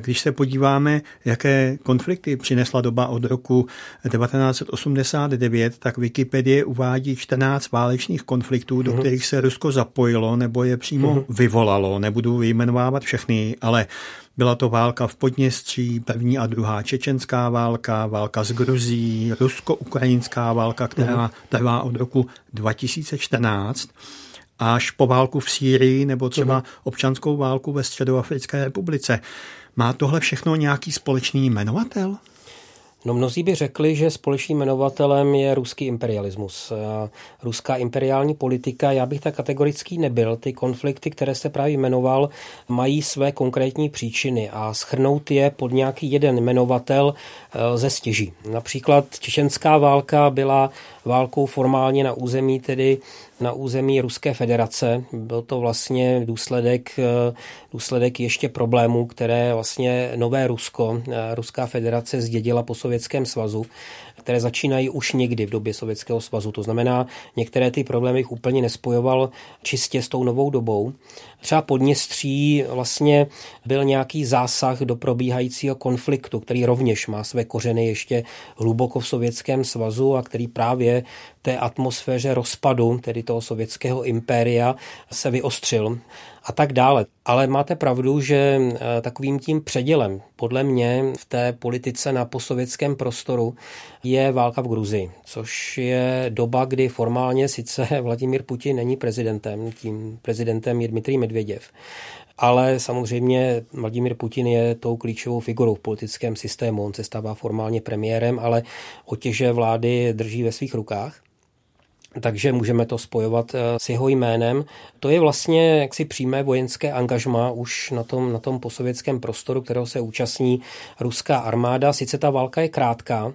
Když se podíváme, jaké konflikty přinesla doba od roku 1989, tak Wikipedie uvádí 14 válečných konfliktů, do mhm. kterých se Rusko zapojilo nebo je přímo mhm. vyvolalo. Nebudu vyjmenovávat všechny, ale byla to válka v Podněstří, první a druhá čečenská válka, válka s Gruzí, rusko-ukrajinská válka, která mhm. trvá od roku 2014 až po válku v Sýrii nebo třeba občanskou válku ve Středoafrické republice. Má tohle všechno nějaký společný jmenovatel? No mnozí by řekli, že společným jmenovatelem je ruský imperialismus. Ruská imperiální politika, já bych tak kategorický nebyl. Ty konflikty, které se právě jmenoval, mají své konkrétní příčiny a schrnout je pod nějaký jeden jmenovatel e, ze stěží. Například čečenská válka byla válkou formálně na území tedy na území Ruské federace. Byl to vlastně důsledek, eh, důsledek ještě problémů, které vlastně nové Rusko, eh, Ruská federace zdědila po Sovětském svazu, které začínají už někdy v době Sovětského svazu. To znamená, některé ty problémy jich úplně nespojoval čistě s tou novou dobou. Třeba Podněstří vlastně byl nějaký zásah do probíhajícího konfliktu, který rovněž má své kořeny ještě hluboko v Sovětském svazu a který právě té atmosféře rozpadu, tedy toho sovětského impéria, se vyostřil a tak dále. Ale máte pravdu, že eh, takovým tím předělem podle mě v té politice na posovětském prostoru je válka v Gruzii, což je doba, kdy formálně sice [laughs] Vladimír Putin není prezidentem, tím prezidentem je Dmitrij Medvěděv, ale samozřejmě Vladimír Putin je tou klíčovou figurou v politickém systému. On se stává formálně premiérem, ale otěže vlády drží ve svých rukách takže můžeme to spojovat eh, s jeho jménem. To je vlastně jaksi přímé vojenské angažma už na tom, na tom posovětském prostoru, kterého se účastní ruská armáda. Sice ta válka je krátká,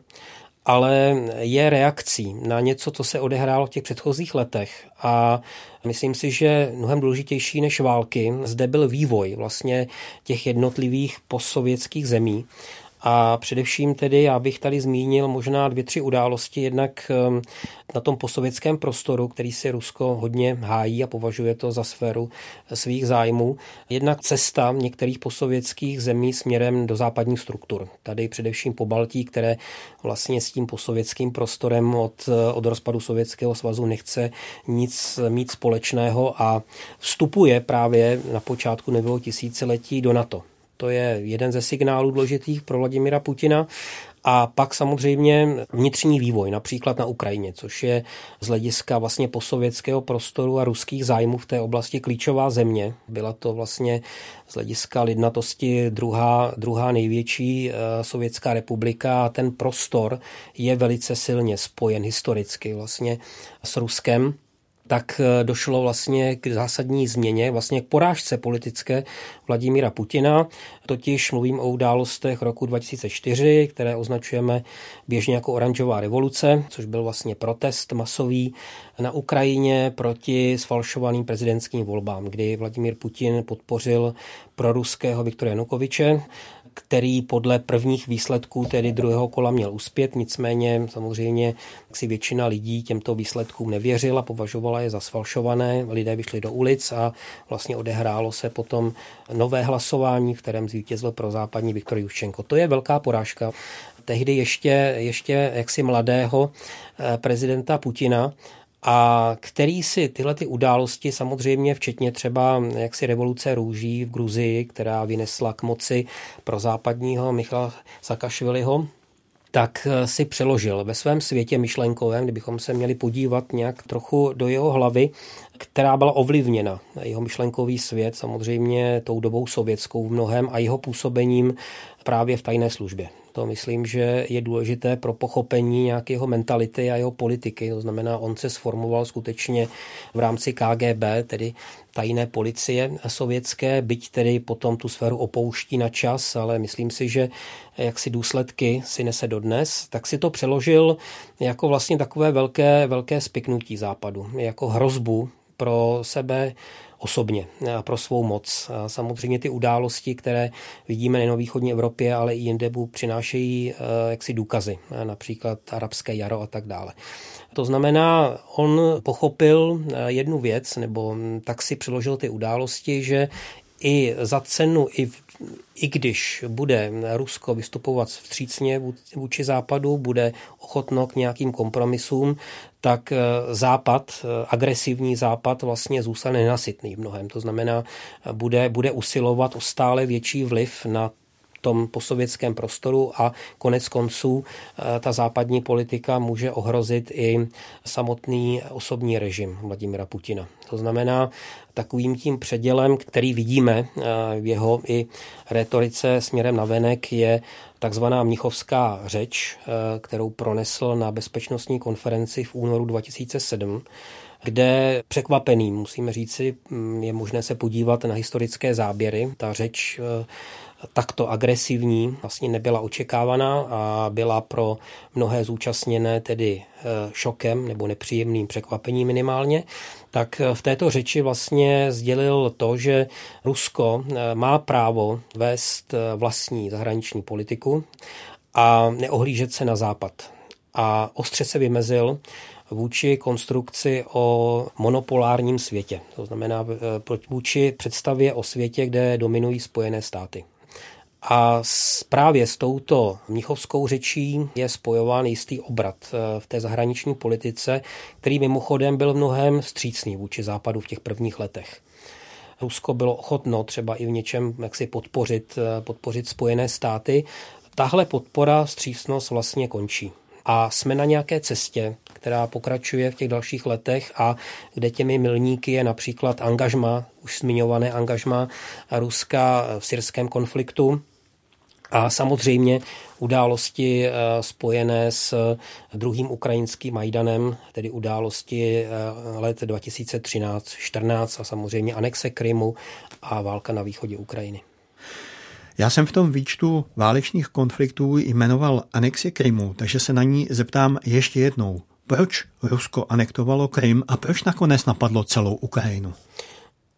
ale je reakcí na něco, co se odehrálo v těch předchozích letech. A myslím si, že mnohem důležitější než války zde byl vývoj vlastně těch jednotlivých postsovětských zemí. A především tedy já bych tady zmínil možná dvě, tři události. Jednak ehm, na tom posovětském prostoru, který si Rusko hodně hájí a považuje to za sféru svých zájmů. Jednak cesta některých posovětských zemí směrem do západních struktur. Tady především po Baltí, které vlastně s tím posovětským prostorem od, od rozpadu Sovětského svazu nechce nic mít společného a vstupuje právě na počátku nového tisíciletí do NATO. To je jeden ze signálů důležitých pro Vladimira Putina. A pak samozřejmě vnitřní vývoj, například na Ukrajině, což je z hlediska vlastně posovětského prostoru a ruských zájmů v té oblasti klíčová země. Byla to vlastně z hlediska lidnatosti druhá, druhá největší uh, sovětská republika a ten prostor je velice silně spojen historicky vlastně s Ruskem. Tak eh, došlo vlastně k zásadní změně, vlastně k porážce politické Vladimíra Putina. Totiž mluvím o událostech roku 2004, které označujeme běžně jako oranžová revoluce, což byl vlastně protest masový na Ukrajině proti sfalšovaným prezidentským volbám, kdy Vladimír Putin podpořil proruského Viktora Janukoviče který podle prvních výsledků tedy druhého kola měl uspět, nicméně samozřejmě si většina lidí těmto výsledkům nevěřila, považovala je za sfalšované, lidé vyšli do ulic a vlastně odehrálo se potom nové hlasování, v kterém zvítězil pro západní Viktor Juščenko. To je velká porážka. Tehdy ještě, ještě jaksi mladého eh, prezidenta Putina, a který si tyhle ty události, samozřejmě včetně třeba jaksi revoluce růží v Gruzii, která vynesla k moci pro západního Michala Sakašviliho, tak si přeložil ve svém světě myšlenkovém, kdybychom se měli podívat nějak trochu do jeho hlavy, která byla ovlivněna. Jeho myšlenkový svět samozřejmě tou dobou sovětskou v mnohem a jeho působením právě v tajné službě. To myslím, že je důležité pro pochopení nějakého mentality a jeho politiky. To znamená, on se sformoval skutečně v rámci KGB, tedy tajné policie sovětské, byť tedy potom tu sféru opouští na čas, ale myslím si, že jak si důsledky si nese dodnes, tak si to přeložil jako vlastně takové velké, velké spiknutí západu, jako hrozbu pro sebe osobně pro svou moc. A samozřejmě ty události, které vidíme nejen v východní Evropě, ale i jinde, přinášejí eh, jaksi důkazy, například arabské jaro a tak dále. To znamená, on pochopil eh, jednu věc, nebo tak si přeložil ty události, že i za cenu, i, i když bude Rusko vystupovat vstřícně vůči západu, bude ochotno k nějakým kompromisům, tak eh, západ, eh, agresivní západ vlastně zůstane nenasytný v mnohem. To znamená, bude, bude usilovat o stále větší vliv na tom posovětském prostoru a konec konců eh, ta západní politika může ohrozit i samotný osobní režim Vladimira Putina. To znamená, takovým tím předělem, který vidíme v jeho i retorice směrem na venek, je takzvaná mnichovská řeč, eh, kterou pronesl na bezpečnostní konferenci v únoru 2007, kde překvapený, musíme říci, mm, je možné se podívat na historické záběry. Ta řeč eh, takto agresivní vlastně nebyla očekávaná a byla pro mnohé zúčastněné tedy eh, šokem nebo nepříjemným překvapením minimálně, tak v této řeči vlastně sdělil to, že Rusko eh, má právo vést eh, vlastní zahraniční politiku a neohlížet se na západ. A ostře se vymezil vůči konstrukci o monopolárním světě. To znamená vůči představě o světě, kde dominují Spojené státy. A právě s touto mnichovskou řečí je spojován jistý obrat eh, v té zahraniční politice, který mimochodem byl mnohem vstřícný vůči západu v těch prvních letech. Rusko bylo ochotno třeba i v něčem jak si podpořit, eh, podpořit Spojené státy. Tahle podpora, střícnost vlastně končí. A jsme na nějaké cestě, která pokračuje v těch dalších letech a kde těmi milníky je například angažma, už zmiňované angažma Ruska v syrském konfliktu, a samozřejmě události eh, spojené s druhým ukrajinským Majdanem, tedy události eh, let 2013-14 a samozřejmě anexe Krymu a válka na východě Ukrajiny. Já jsem v tom výčtu válečných konfliktů jmenoval anexi Krymu, takže se na ní zeptám ještě jednou. Proč Rusko anektovalo Krym a proč nakonec napadlo celou Ukrajinu?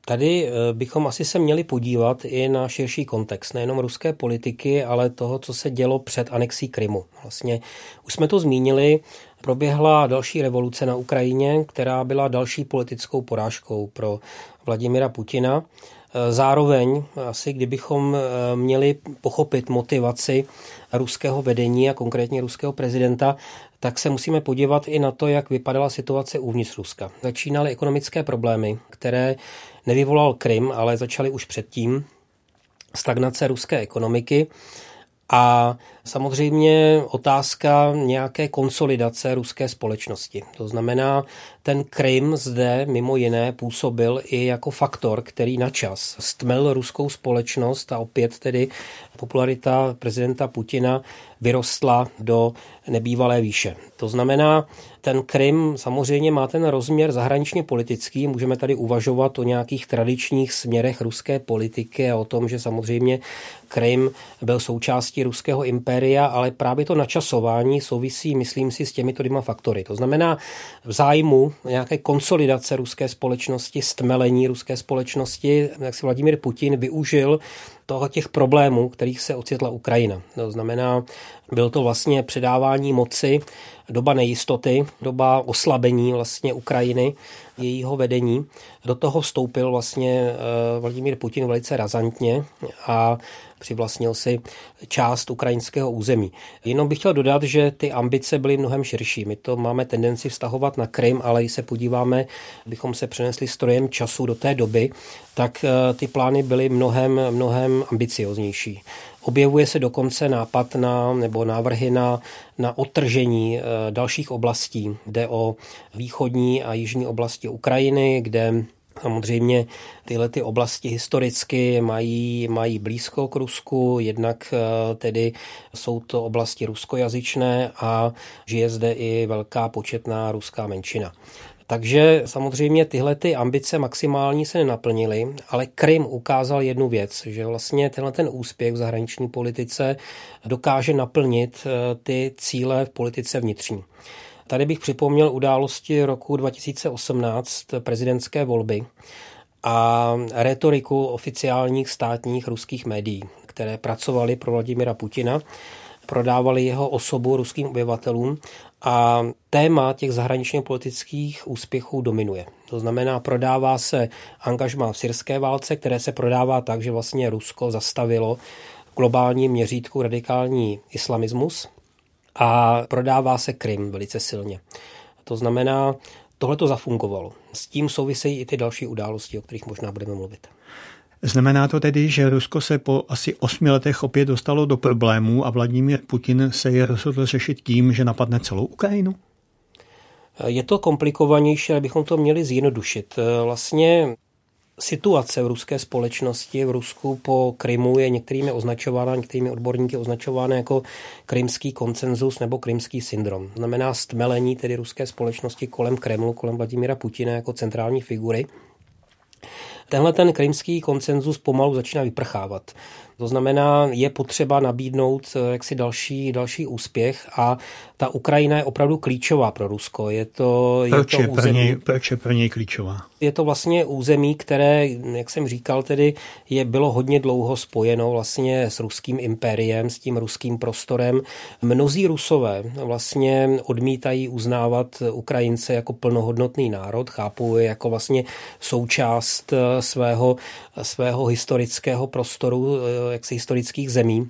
Tady eh, bychom asi se měli podívat i na širší kontext, nejenom ruské politiky, ale toho, co se dělo před anexí Krymu. Vlastně už jsme to zmínili, proběhla další revoluce na Ukrajině, která byla další politickou porážkou pro Vladimira Putina. Eh, zároveň asi, kdybychom eh, měli pochopit motivaci ruského vedení a konkrétně ruského prezidenta, tak se musíme podívat i na to, jak vypadala situace uvnitř Ruska. Začínaly ekonomické problémy, které nevyvolal Krym, ale začaly už předtím. Stagnace ruské ekonomiky a samozřejmě otázka nějaké konsolidace ruské společnosti. To znamená, ten Krym zde mimo jiné působil i jako faktor, který na čas stmel ruskou společnost a opět tedy popularita prezidenta Putina vyrostla do nebývalé výše. To znamená, ten Krym samozřejmě má ten rozměr zahraničně politický. Můžeme tady uvažovat o nějakých tradičních směrech ruské politiky a o tom, že samozřejmě Krym byl součástí ruského impéria, ale právě to načasování souvisí, myslím si, s těmito dvěma faktory. To znamená v zájmu nějaké konsolidace ruské společnosti, stmelení ruské společnosti, jak si Vladimír Putin využil toho těch problémů, kterých se ocitla Ukrajina. To znamená, byl to vlastně předávání moci, doba nejistoty, doba oslabení vlastně Ukrajiny, jejího vedení. Do toho vstoupil vlastně eh, Vladimír Putin velice razantně a přivlastnil si část ukrajinského území. Jenom bych chtěl dodat, že ty ambice byly mnohem širší. My to máme tendenci vztahovat na Krym, ale když se podíváme, bychom se přenesli strojem času do té doby, tak eh, ty plány byly mnohem, mnohem ambicioznější. Objevuje se dokonce nápad na, nebo návrhy na, na otržení eh, dalších oblastí. Jde o východní a jižní oblasti Ukrajiny, kde Samozřejmě tyhle ty oblasti historicky mají, mají blízko k Rusku, jednak eh, tedy jsou to oblasti ruskojazyčné a žije zde i velká početná ruská menšina. Takže samozřejmě tyhle ty ambice maximální se nenaplnily, ale Krym ukázal jednu věc, že vlastně tenhle ten úspěch v zahraniční politice dokáže naplnit eh, ty cíle v politice vnitřní. Tady bych připomněl události roku 2018, prezidentské volby a retoriku oficiálních státních ruských médií, které pracovaly pro Vladimira Putina, prodávali jeho osobu ruským obyvatelům a téma těch zahraničně politických úspěchů dominuje. To znamená, prodává se angažma v syrské válce, které se prodává tak, že vlastně Rusko zastavilo v globálním měřítku radikální islamismus a prodává se Krym velice silně. To znamená, tohle to zafungovalo. S tím souvisejí i ty další události, o kterých možná budeme mluvit. Znamená to tedy, že Rusko se po asi osmi letech opět dostalo do problémů a Vladimír Putin se je rozhodl řešit tím, že napadne celou Ukrajinu? Je to komplikovanější, ale bychom to měli zjednodušit. Vlastně situace v ruské společnosti v Rusku po Krymu je některými označována, některými odborníky označována jako krymský koncenzus nebo krymský syndrom. Znamená stmelení tedy ruské společnosti kolem Kremlu, kolem Vladimíra Putina jako centrální figury. Tenhle ten krymský koncenzus pomalu začíná vyprchávat. To znamená, je potřeba nabídnout eh, jaksi další, další úspěch a ta Ukrajina je opravdu klíčová pro Rusko. Je to, proč, je to území, pro něj, proč je pro něj klíčová? Je to vlastně území, které, jak jsem říkal, tedy je bylo hodně dlouho spojeno vlastně s ruským impériem, s tím ruským prostorem. Mnozí Rusové vlastně odmítají uznávat Ukrajince jako plnohodnotný národ, chápou je jako vlastně součást eh, svého, svého historického prostoru, eh, jaksi historických zemí.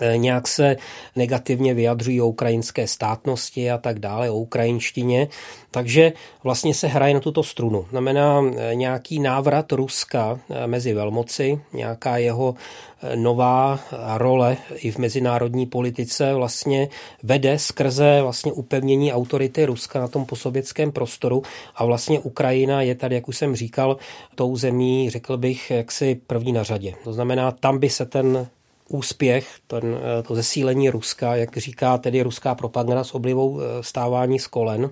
E, nějak se negativně vyjadřují o ukrajinské státnosti a tak dále, o ukrajinštině. Takže vlastně se hraje na tuto strunu. Znamená e, nějaký návrat Ruska e, mezi velmoci, nějaká jeho nová role i v mezinárodní politice vlastně vede skrze vlastně upevnění autority Ruska na tom posovětském prostoru a vlastně Ukrajina je tady, jak už jsem říkal, tou zemí, řekl bych, jaksi první na řadě. To znamená, tam by se ten úspěch, ten, eh, to zesílení Ruska, jak říká tedy ruská propaganda s oblivou eh, stávání z kolen,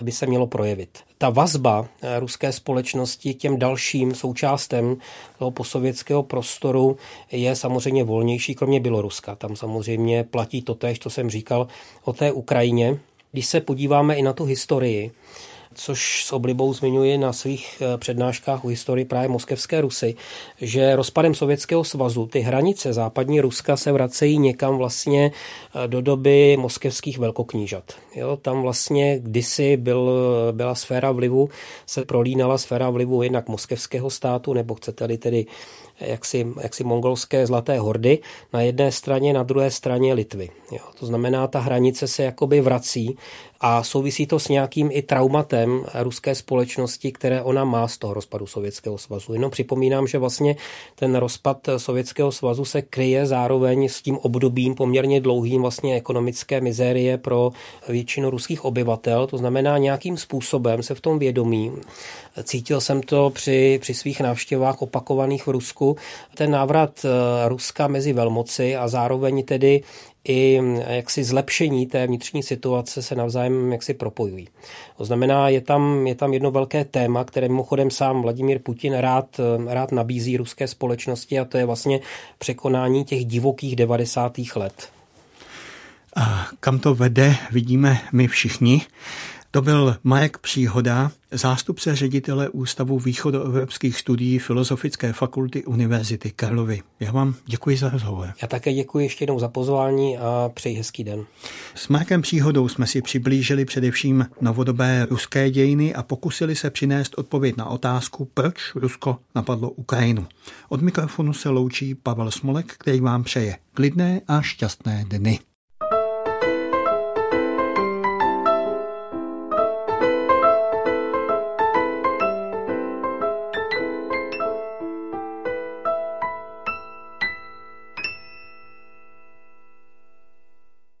aby se mělo projevit. Ta vazba eh, ruské společnosti těm dalším součástem toho posovětského prostoru je samozřejmě volnější, kromě Běloruska. Tam samozřejmě platí to tež, co jsem říkal o té Ukrajině. Když se podíváme i na tu historii, což s oblibou zmiňuji na svých eh, přednáškách o historii právě moskevské Rusy, že rozpadem Sovětského svazu ty hranice západní Ruska se vracejí někam vlastně eh, do doby moskevských velkoknížat. Jo, tam vlastně kdysi byl, byla sféra vlivu, se prolínala sféra vlivu jednak moskevského státu, nebo chcete-li tedy jaksi, jaksi mongolské zlaté hordy na jedné straně, na druhé straně Litvy. Jo, to znamená, ta hranice se jakoby vrací a souvisí to s nějakým i traumatem ruské společnosti, které ona má z toho rozpadu Sovětského svazu. Jenom připomínám, že vlastně ten rozpad Sovětského svazu se kryje zároveň s tím obdobím poměrně dlouhým vlastně ekonomické mizérie pro většinu ruských obyvatel. To znamená, nějakým způsobem se v tom vědomí. Cítil jsem to při, při svých návštěvách opakovaných v Rusku. Ten návrat Ruska mezi velmoci a zároveň tedy i jaksi zlepšení té vnitřní situace se navzájem jaksi propojují. To znamená, je tam, je tam jedno velké téma, které mimochodem sám Vladimír Putin rád, rád nabízí ruské společnosti a to je vlastně překonání těch divokých 90. let. A kam to vede, vidíme my všichni. To byl Marek Příhoda, zástupce ředitele Ústavu východoevropských studií Filozofické fakulty Univerzity Karlovy. Já vám děkuji za rozhovor. Já také děkuji ještě jednou za pozvání a přeji hezký den. S Markem Příhodou jsme si přiblížili především novodobé ruské dějiny a pokusili se přinést odpověď na otázku, proč Rusko napadlo Ukrajinu. Od mikrofonu se loučí Pavel Smolek, který vám přeje klidné a šťastné dny.